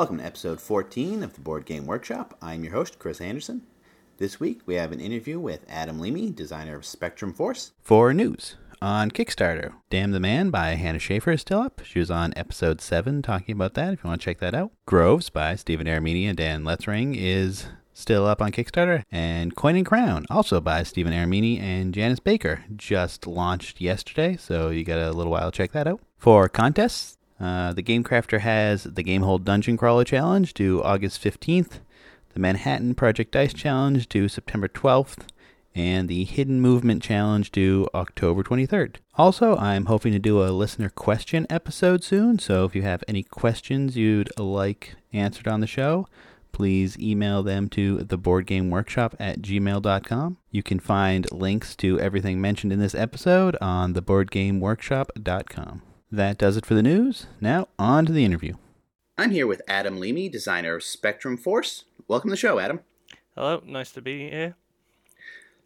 Welcome to episode 14 of the Board Game Workshop. I'm your host, Chris Anderson. This week we have an interview with Adam Leamey, designer of Spectrum Force. For news on Kickstarter, Damn the Man by Hannah Shaffer is still up. She was on episode 7 talking about that if you want to check that out. Groves by Steven Aramini and Dan Letzring is still up on Kickstarter. And Coin and Crown, also by Steven Aramini and Janice Baker, just launched yesterday, so you got a little while to check that out. For contests, uh, the Game Crafter has the Gamehole Dungeon Crawler Challenge due August 15th, the Manhattan Project Dice Challenge due September 12th, and the Hidden Movement Challenge due October 23rd. Also, I'm hoping to do a listener question episode soon, so if you have any questions you'd like answered on the show, please email them to theboardgameworkshop at gmail.com. You can find links to everything mentioned in this episode on theboardgameworkshop.com. That does it for the news. Now, on to the interview. I'm here with Adam Leamey, designer of Spectrum Force. Welcome to the show, Adam. Hello, nice to be here.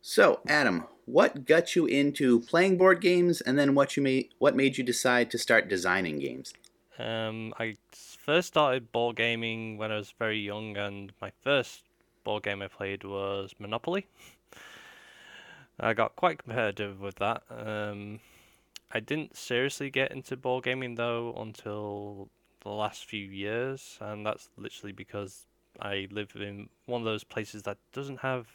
So, Adam, what got you into playing board games, and then what you made what made you decide to start designing games? Um, I first started board gaming when I was very young, and my first board game I played was Monopoly. I got quite competitive with that. Um, I didn't seriously get into board gaming though until the last few years, and that's literally because I live in one of those places that doesn't have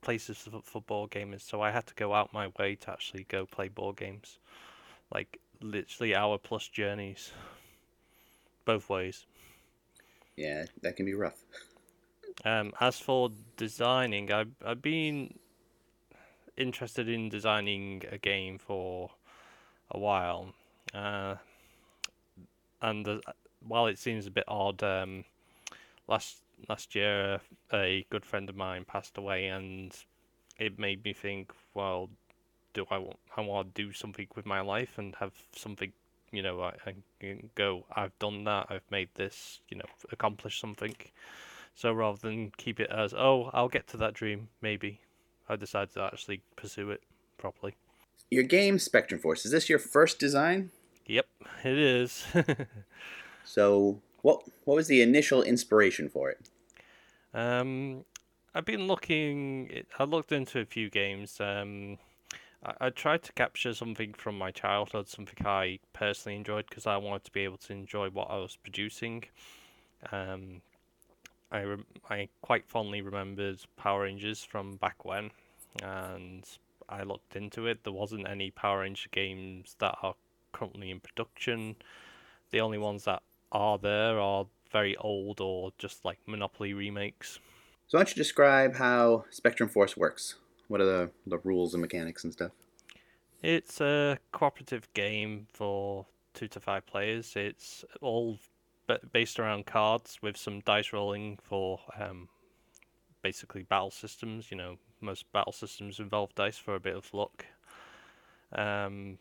places for, for board gamers, so I had to go out my way to actually go play board games, like literally hour plus journeys, both ways. Yeah, that can be rough. Um, as for designing, I've I've been interested in designing a game for a while. Uh, and uh, while it seems a bit odd, um, last last year a good friend of mine passed away, and it made me think, well, do I want I want to do something with my life and have something, you know, I, I can go. I've done that. I've made this, you know, accomplish something. So rather than keep it as, oh, I'll get to that dream, maybe, I decided to actually pursue it properly. Your game, Spectrum Force, is this your first design? Yep, it is. so, what what was the initial inspiration for it? Um, I've been looking. I looked into a few games. Um, I, I tried to capture something from my childhood, something I personally enjoyed, because I wanted to be able to enjoy what I was producing. Um, I re- I quite fondly remembered Power Rangers from back when, and I looked into it, there wasn't any Power Ranger games that are currently in production. The only ones that are there are very old or just like Monopoly remakes. So why don't you describe how Spectrum Force works? What are the, the rules and mechanics and stuff? It's a cooperative game for two to five players. It's all based around cards with some dice rolling for um, basically battle systems. You know, most battle systems involve dice for a bit of luck. Um,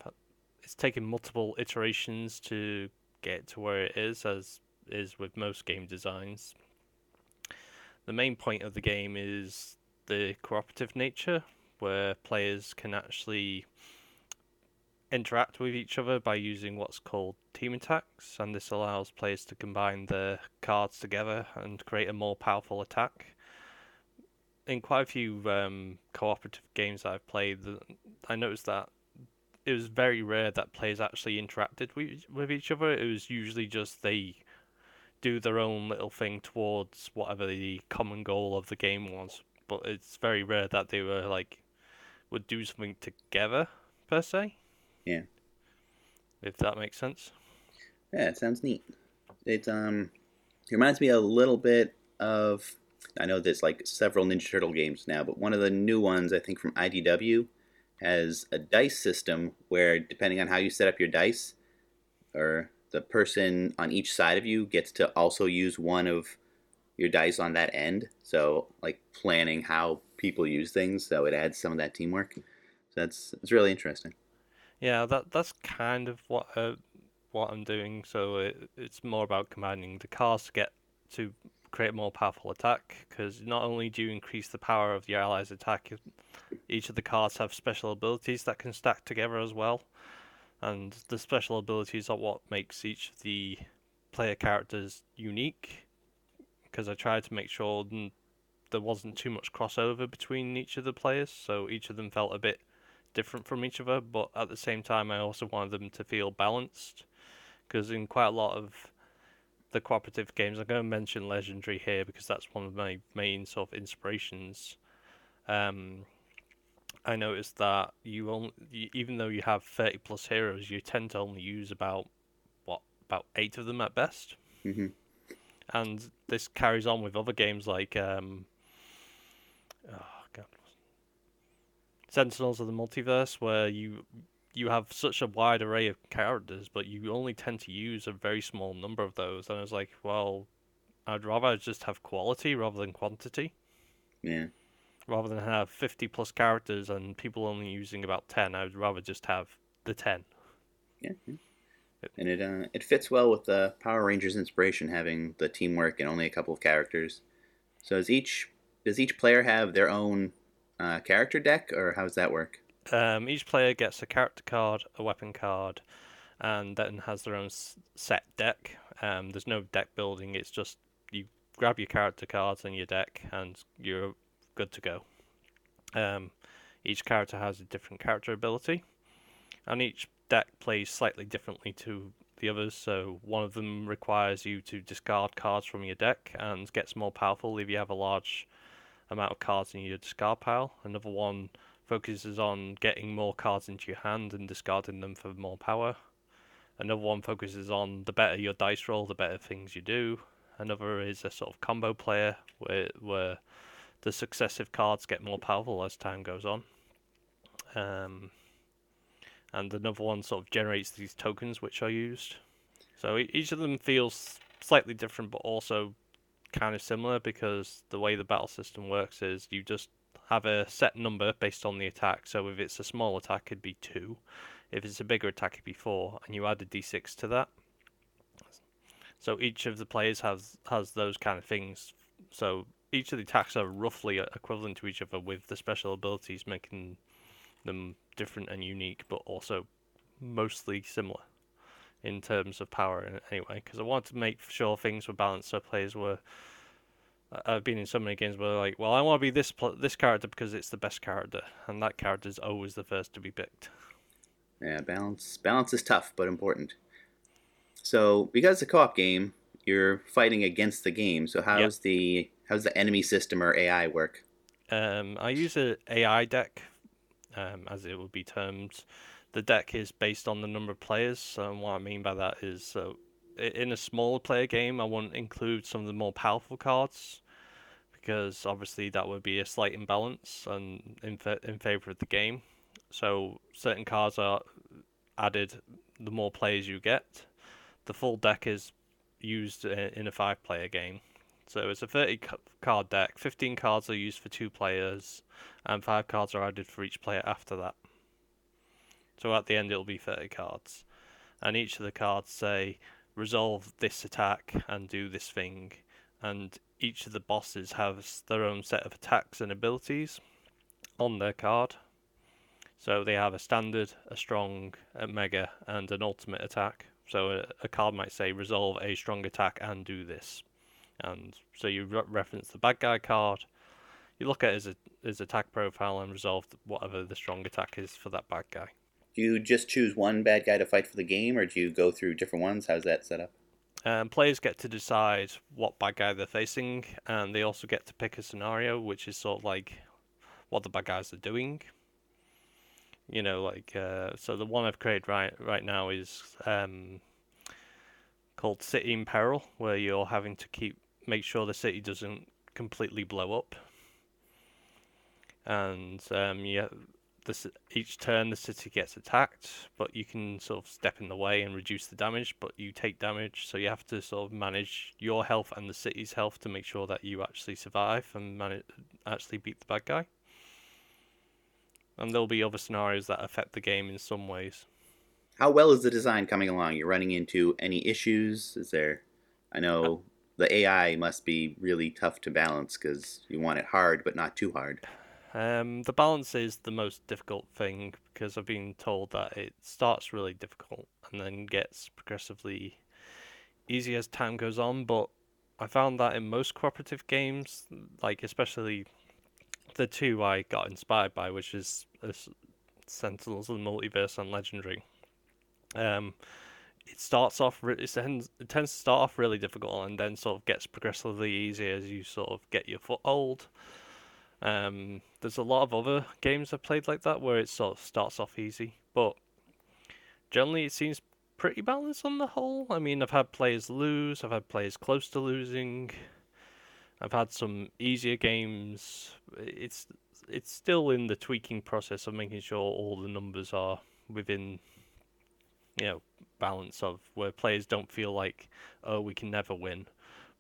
it's taken multiple iterations to get to where it is, as is with most game designs. The main point of the game is the cooperative nature, where players can actually interact with each other by using what's called team attacks, and this allows players to combine their cards together and create a more powerful attack in quite a few um, cooperative games I've played, I noticed that it was very rare that players actually interacted with, with each other. It was usually just they do their own little thing towards whatever the common goal of the game was. But it's very rare that they were like would do something together per se. Yeah. If that makes sense. Yeah, it sounds neat. It um it reminds me a little bit of I know there's like several Ninja Turtle games now, but one of the new ones, I think from IDW, has a dice system where depending on how you set up your dice, or the person on each side of you gets to also use one of your dice on that end. So like planning how people use things, so it adds some of that teamwork. So that's it's really interesting. Yeah, that that's kind of what uh, what I'm doing. So it, it's more about combining the cards to get to create more powerful attack because not only do you increase the power of your allies' attack, each of the cards have special abilities that can stack together as well, and the special abilities are what makes each of the player characters unique. because I tried to make sure there wasn't too much crossover between each of the players, so each of them felt a bit different from each other. But at the same time, I also wanted them to feel balanced, because in quite a lot of the cooperative games, I'm going to mention Legendary here because that's one of my main sort of inspirations. Um, I noticed that you only, even though you have 30 plus heroes, you tend to only use about what about eight of them at best. Mm-hmm. And this carries on with other games like um, oh god, Sentinels of the Multiverse, where you you have such a wide array of characters, but you only tend to use a very small number of those. And I was like, well, I'd rather just have quality rather than quantity. Yeah. Rather than have 50 plus characters and people only using about 10, I would rather just have the 10. Yeah. yeah. And it uh, it fits well with the Power Rangers inspiration, having the teamwork and only a couple of characters. So does each does each player have their own uh, character deck, or how does that work? Um, each player gets a character card, a weapon card, and then has their own set deck. Um, there's no deck building; it's just you grab your character cards and your deck, and you're good to go. Um, each character has a different character ability, and each deck plays slightly differently to the others. So one of them requires you to discard cards from your deck and gets more powerful if you have a large amount of cards in your discard pile. Another one focuses on getting more cards into your hand and discarding them for more power. Another one focuses on the better your dice roll, the better things you do. Another is a sort of combo player where where the successive cards get more powerful as time goes on. Um, and another one sort of generates these tokens which are used. So each of them feels slightly different, but also kind of similar because the way the battle system works is you just have a set number based on the attack. So if it's a small attack, it'd be two. If it's a bigger attack, it'd be four, and you add a d6 to that. So each of the players has has those kind of things. So each of the attacks are roughly equivalent to each other, with the special abilities making them different and unique, but also mostly similar in terms of power. Anyway, because I wanted to make sure things were balanced, so players were I've been in so many games where like, well, I want to be this pl- this character because it's the best character, and that character is always the first to be picked. Yeah, balance balance is tough but important. So because it's a co-op game, you're fighting against the game. So how's yep. the how's the enemy system or AI work? Um, I use a AI deck, um, as it would be termed. The deck is based on the number of players. And what I mean by that is, so in a smaller player game, I wouldn't include some of the more powerful cards because obviously that would be a slight imbalance and in fa- in favor of the game. So certain cards are added the more players you get. The full deck is used in a five player game. So it's a 30 card deck. 15 cards are used for two players, and five cards are added for each player after that. So at the end, it'll be 30 cards. And each of the cards say resolve this attack and do this thing. And each of the bosses has their own set of attacks and abilities on their card. So they have a standard, a strong, a mega, and an ultimate attack. So a, a card might say resolve a strong attack and do this. And so you re- reference the bad guy card. You look at his his attack profile and resolve whatever the strong attack is for that bad guy. Do you just choose one bad guy to fight for the game, or do you go through different ones? How's that set up? Um, players get to decide what bad guy they're facing, and they also get to pick a scenario, which is sort of like what the bad guys are doing. You know, like uh, so the one I've created right right now is um, called City in Peril, where you're having to keep make sure the city doesn't completely blow up, and um, yeah, the, each turn the city gets attacked, but you can sort of step in the way and reduce the damage, but you take damage, so you have to sort of manage your health and the city's health to make sure that you actually survive and manage, actually beat the bad guy. And there'll be other scenarios that affect the game in some ways. How well is the design coming along? You're running into any issues? Is there. I know uh, the AI must be really tough to balance because you want it hard, but not too hard. Um, the balance is the most difficult thing because I've been told that it starts really difficult and then gets progressively easy as time goes on. But I found that in most cooperative games, like especially the two I got inspired by, which is uh, Sentinels of the Multiverse and Legendary. Um, it starts off it tends, it tends to start off really difficult and then sort of gets progressively easier as you sort of get your foothold. Um, there's a lot of other games I've played like that where it sort of starts off easy, but generally it seems pretty balanced on the whole. I mean, I've had players lose, I've had players close to losing, I've had some easier games. It's it's still in the tweaking process of making sure all the numbers are within you know balance of where players don't feel like oh we can never win,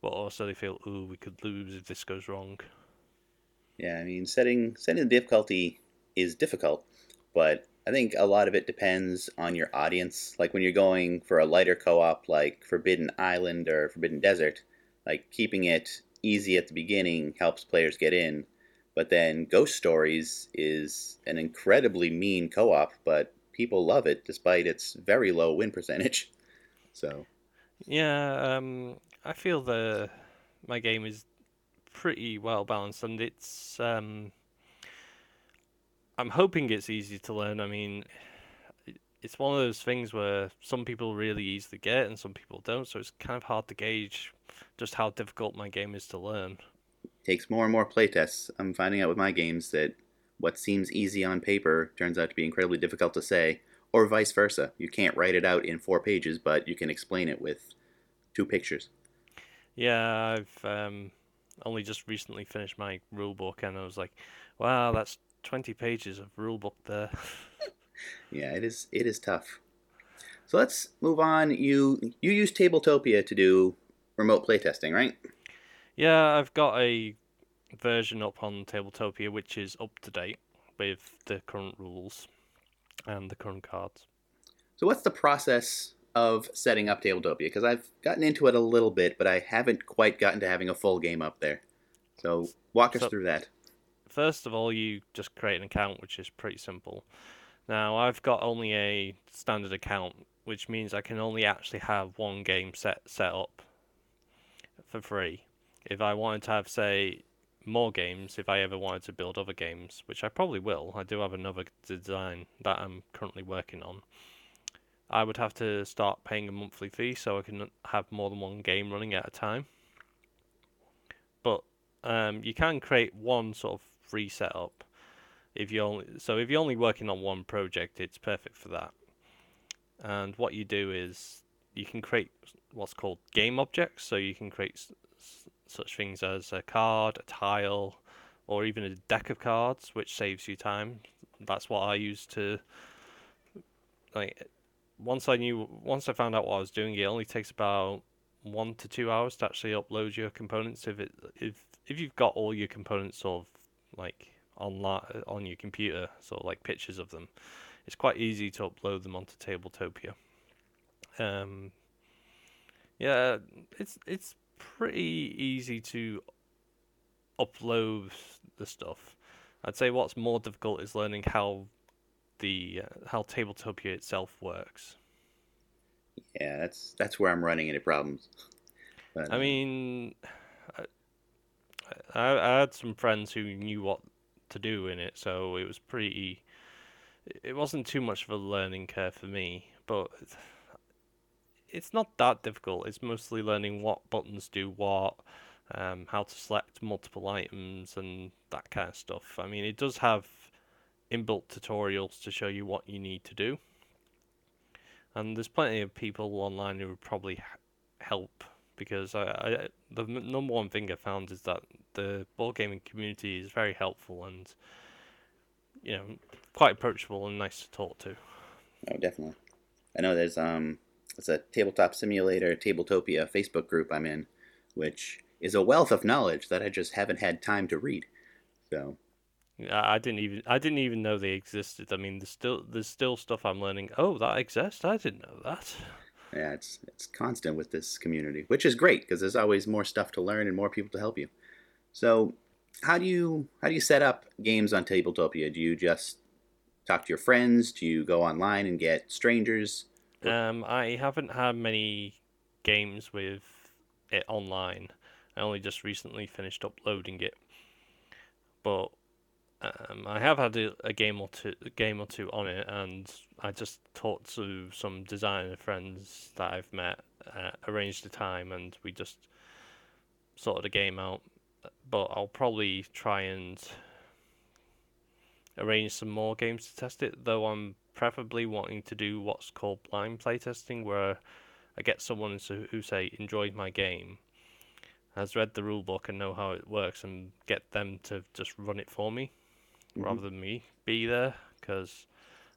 but also they feel oh we could lose if this goes wrong. Yeah, I mean setting setting the difficulty is difficult, but I think a lot of it depends on your audience. Like when you're going for a lighter co-op like Forbidden Island or Forbidden Desert, like keeping it easy at the beginning helps players get in. But then Ghost Stories is an incredibly mean co-op, but people love it despite its very low win percentage. So, yeah, um, I feel the my game is pretty well balanced, and it's. Um, I'm hoping it's easy to learn. I mean, it's one of those things where some people really easily get and some people don't, so it's kind of hard to gauge just how difficult my game is to learn. Takes more and more playtests. I'm finding out with my games that what seems easy on paper turns out to be incredibly difficult to say, or vice versa. You can't write it out in four pages, but you can explain it with two pictures. Yeah, I've um, only just recently finished my rule book, and I was like, wow, that's 20 pages of rule book there. yeah, it is. It is tough. So let's move on. You you use Tabletopia to do remote playtesting, right? Yeah, I've got a version up on Tabletopia which is up to date with the current rules and the current cards. So what's the process of setting up Tabletopia? Because I've gotten into it a little bit, but I haven't quite gotten to having a full game up there. So walk us so, through that. First of all, you just create an account, which is pretty simple. Now, I've got only a standard account, which means I can only actually have one game set set up for free. If I wanted to have, say, more games, if I ever wanted to build other games, which I probably will, I do have another design that I'm currently working on. I would have to start paying a monthly fee so I can have more than one game running at a time. But um, you can create one sort of free setup if you only so if you're only working on one project, it's perfect for that. And what you do is you can create what's called game objects. So you can create s- such things as a card, a tile, or even a deck of cards, which saves you time. That's what I use to like. Once I knew, once I found out what I was doing, it only takes about one to two hours to actually upload your components. If it if if you've got all your components sort of like on on your computer, sort of like pictures of them, it's quite easy to upload them onto Tabletopia. Um, yeah, it's it's pretty easy to upload the stuff. I'd say what's more difficult is learning how the uh, how Tabletopia itself works. Yeah, that's that's where I'm running into problems. But, I uh, mean, I, I, I had some friends who knew what to do in it, so it was pretty. It wasn't too much of a learning curve for me, but it's not that difficult. It's mostly learning what buttons do what, um, how to select multiple items, and that kind of stuff. I mean, it does have inbuilt tutorials to show you what you need to do, and there's plenty of people online who would probably help because I, I, the number one thing I found is that the board gaming community is very helpful and you know quite approachable and nice to talk to. Oh, definitely. I know there's um it's a tabletop simulator tabletopia Facebook group I'm in, which is a wealth of knowledge that I just haven't had time to read. So I didn't even I didn't even know they existed. I mean, there's still there's still stuff I'm learning. Oh, that exists. I didn't know that. Yeah, it's it's constant with this community, which is great because there's always more stuff to learn and more people to help you. So, how do you how do you set up games on Tabletopia? Do you just talk to your friends? Do you go online and get strangers? Um, I haven't had many games with it online. I only just recently finished uploading it, but um, I have had a, a, game or two, a game or two on it, and I just talked to some designer friends that I've met, uh, arranged a time, and we just sorted the game out. But I'll probably try and arrange some more games to test it. Though I'm preferably wanting to do what's called blind playtesting, where I get someone who say enjoyed my game, has read the rulebook and know how it works, and get them to just run it for me mm-hmm. rather than me be there because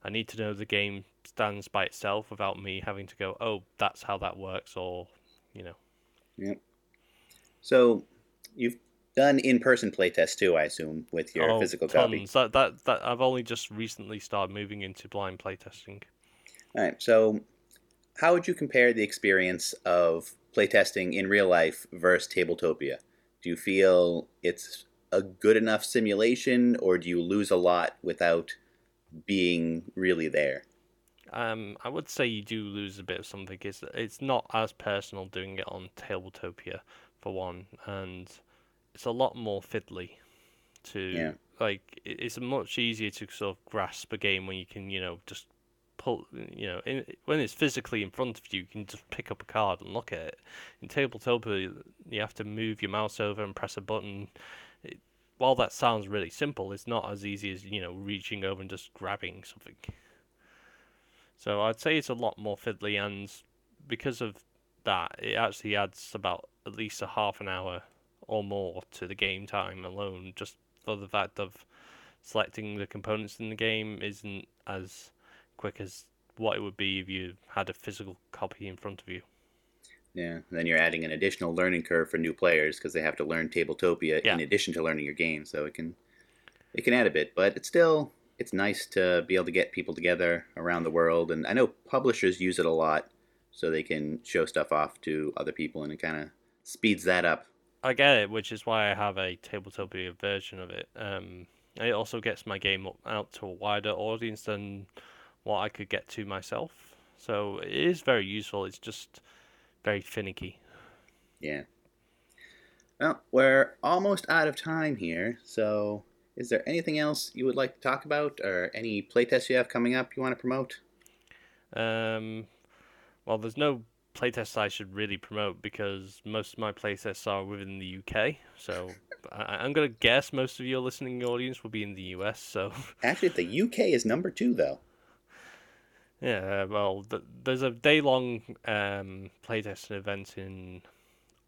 I need to know the game stands by itself without me having to go, oh, that's how that works, or you know. Yep. So you've done in-person playtests too, I assume, with your oh, physical tons. copy. That, that that I've only just recently started moving into blind playtesting. All right. So, how would you compare the experience of playtesting in real life versus Tabletopia? Do you feel it's a good enough simulation, or do you lose a lot without being really there? Um, I would say you do lose a bit of something. It's it's not as personal doing it on Tabletopia for one, and it's a lot more fiddly. To yeah. like, it's much easier to sort of grasp a game when you can, you know, just pull, you know, in, when it's physically in front of you, you can just pick up a card and look at it. In Tabletopia, you have to move your mouse over and press a button while that sounds really simple, it's not as easy as you know reaching over and just grabbing something. So I'd say it's a lot more fiddly, and because of that, it actually adds about at least a half an hour or more to the game time alone, just for the fact of selecting the components in the game isn't as quick as what it would be if you had a physical copy in front of you. Yeah, and then you're adding an additional learning curve for new players because they have to learn Tabletopia yeah. in addition to learning your game. So it can it can add a bit, but it's still it's nice to be able to get people together around the world. And I know publishers use it a lot, so they can show stuff off to other people, and it kind of speeds that up. I get it, which is why I have a Tabletopia version of it. Um, it also gets my game out to a wider audience than what I could get to myself. So it is very useful. It's just very finicky. Yeah. Well, we're almost out of time here, so is there anything else you would like to talk about, or any playtests you have coming up you want to promote? Um, well, there's no playtests I should really promote because most of my playtests are within the UK. So I- am gonna guess most of your listening audience will be in the US. So actually, the UK is number two, though. Yeah, well, th- there's a day long um, playtesting event in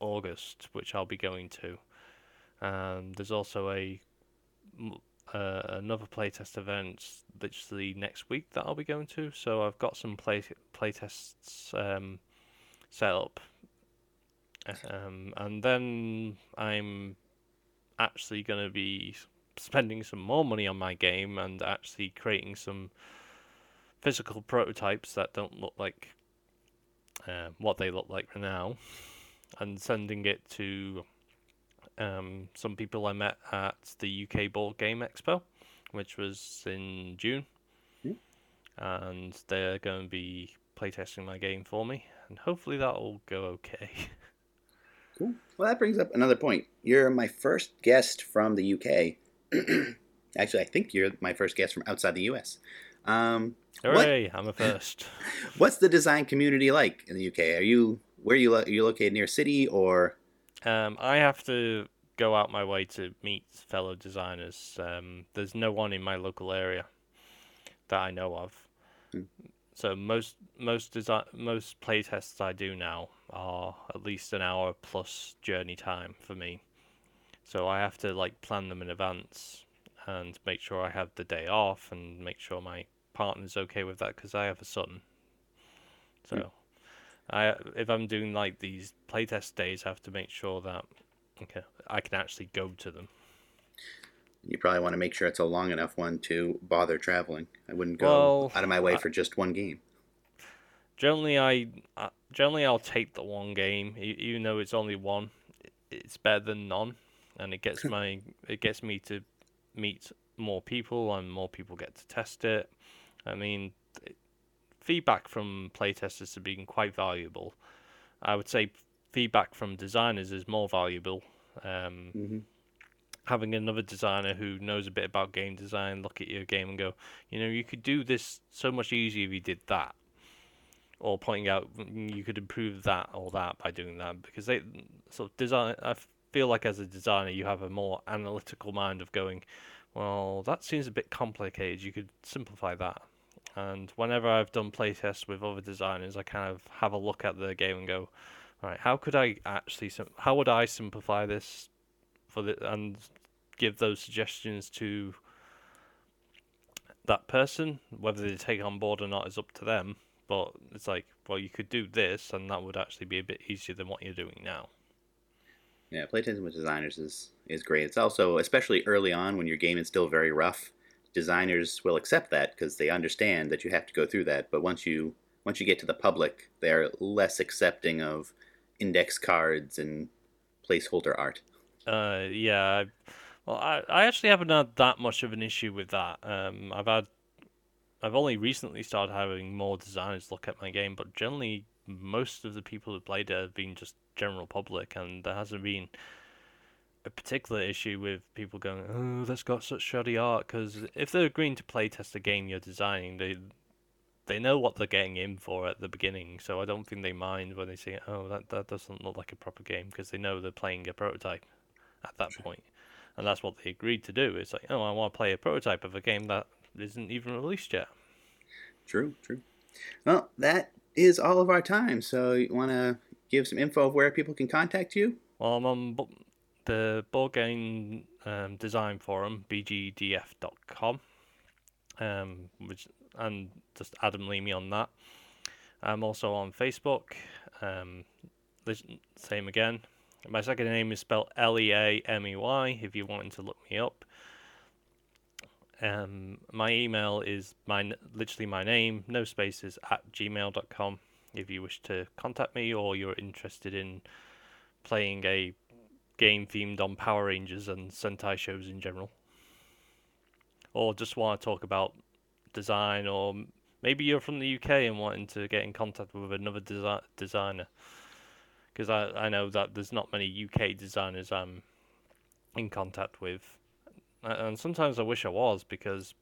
August, which I'll be going to. And there's also a uh, another playtest event literally next week that I'll be going to. So I've got some play playtests um, set up, um, and then I'm actually going to be spending some more money on my game and actually creating some physical prototypes that don't look like uh, what they look like now, and sending it to um, some people I met at the UK Board Game Expo, which was in June, mm. and they're going to be playtesting my game for me, and hopefully that will go okay. Cool. Well, that brings up another point. You're my first guest from the UK. Actually, I think you're my first guest from outside the US. Um, Hooray! What, I'm a first. what's the design community like in the UK? Are you where are you are you located near a city or? Um, I have to go out my way to meet fellow designers. Um, there's no one in my local area that I know of. Hmm. So most most design most playtests I do now are at least an hour plus journey time for me. So I have to like plan them in advance and make sure I have the day off and make sure my partner's okay with that because I have a son. So, mm. I if I'm doing like these playtest days, I have to make sure that okay I can actually go to them. You probably want to make sure it's a long enough one to bother traveling. I wouldn't go well, out of my way I, for just one game. Generally, I uh, generally I'll take the one game, even though it's only one. It's better than none, and it gets my it gets me to meet more people, and more people get to test it. I mean, feedback from playtesters has been quite valuable. I would say feedback from designers is more valuable. Um, Mm-hmm. having another designer who knows a bit about game design look at your game and go, you know, you could do this so much easier if you did that, or pointing out "Mm, you could improve that or that by doing that because they sort of design. I feel like as a designer, you have a more analytical mind of going, well, that seems a bit complicated. You could simplify that. And whenever I've done playtests with other designers, I kind of have a look at the game and go, right, how could I actually, sim- how would I simplify this for the and give those suggestions to that person. Whether they take on board or not is up to them. But it's like, well, you could do this, and that would actually be a bit easier than what you're doing now. Yeah, playtesting with designers is is great. It's also especially early on when your game is still very rough. Designers will accept that because they understand that you have to go through that. But once you once you get to the public, they are less accepting of index cards and placeholder art. Uh, yeah. Well, I, I actually haven't had that much of an issue with that. Um, I've had, I've only recently started having more designers look at my game, but generally most of the people who played it have been just general public, and there hasn't been a particular issue with people going, "Oh, that's got such shoddy art." Because if they're agreeing to playtest a game you're designing, they they know what they're getting in for at the beginning, so I don't think they mind when they say, "Oh, that that doesn't look like a proper game," because they know they're playing a prototype at that point, and that's what they agreed to do. It's like, "Oh, I want to play a prototype of a game that isn't even released yet." True, true. Well, that is all of our time. So you want to give some info of where people can contact you? Well, I'm on the board game um, design forum, bgdf.com, um, which and just Adam Leamey on that. I'm also on Facebook. Um, same again. My second name is spelled L E A M E Y. If you're wanting to look me up. Um, my email is my literally my name, no spaces at gmail.com. If you wish to contact me or you're interested in playing a game themed on Power Rangers and Sentai shows in general, or just want to talk about design, or maybe you're from the UK and wanting to get in contact with another desi- designer, because I I know that there's not many UK designers I'm in contact with, and sometimes I wish I was because.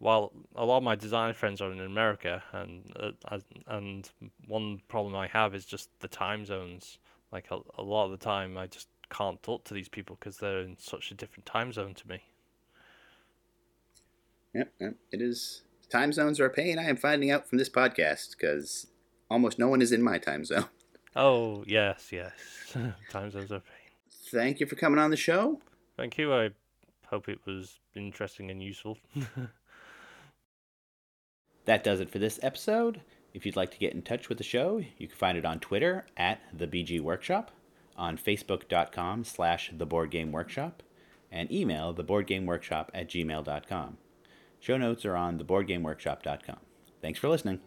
While a lot of my design friends are in America, and uh, as- and one problem I have is just the time zones. Like a, a lot of the time, I just can't talk to these people because they're in such a different time zone to me. Yep, yep. It is. Time zones are a pain. I am finding out from this podcast because almost no one is in my time zone. Oh yes, yes, time zones are a pain. Thank you for coming on the show. Thank you. I hope it was interesting and useful. That does it for this episode. If you'd like to get in touch with the show, you can find it on Twitter at the BG Workshop, on Facebook.com slash the Board Game Workshop, and email theboardgameworkshop at gmail.com. Show notes are on theboardgameworkshop.com. Thanks for listening.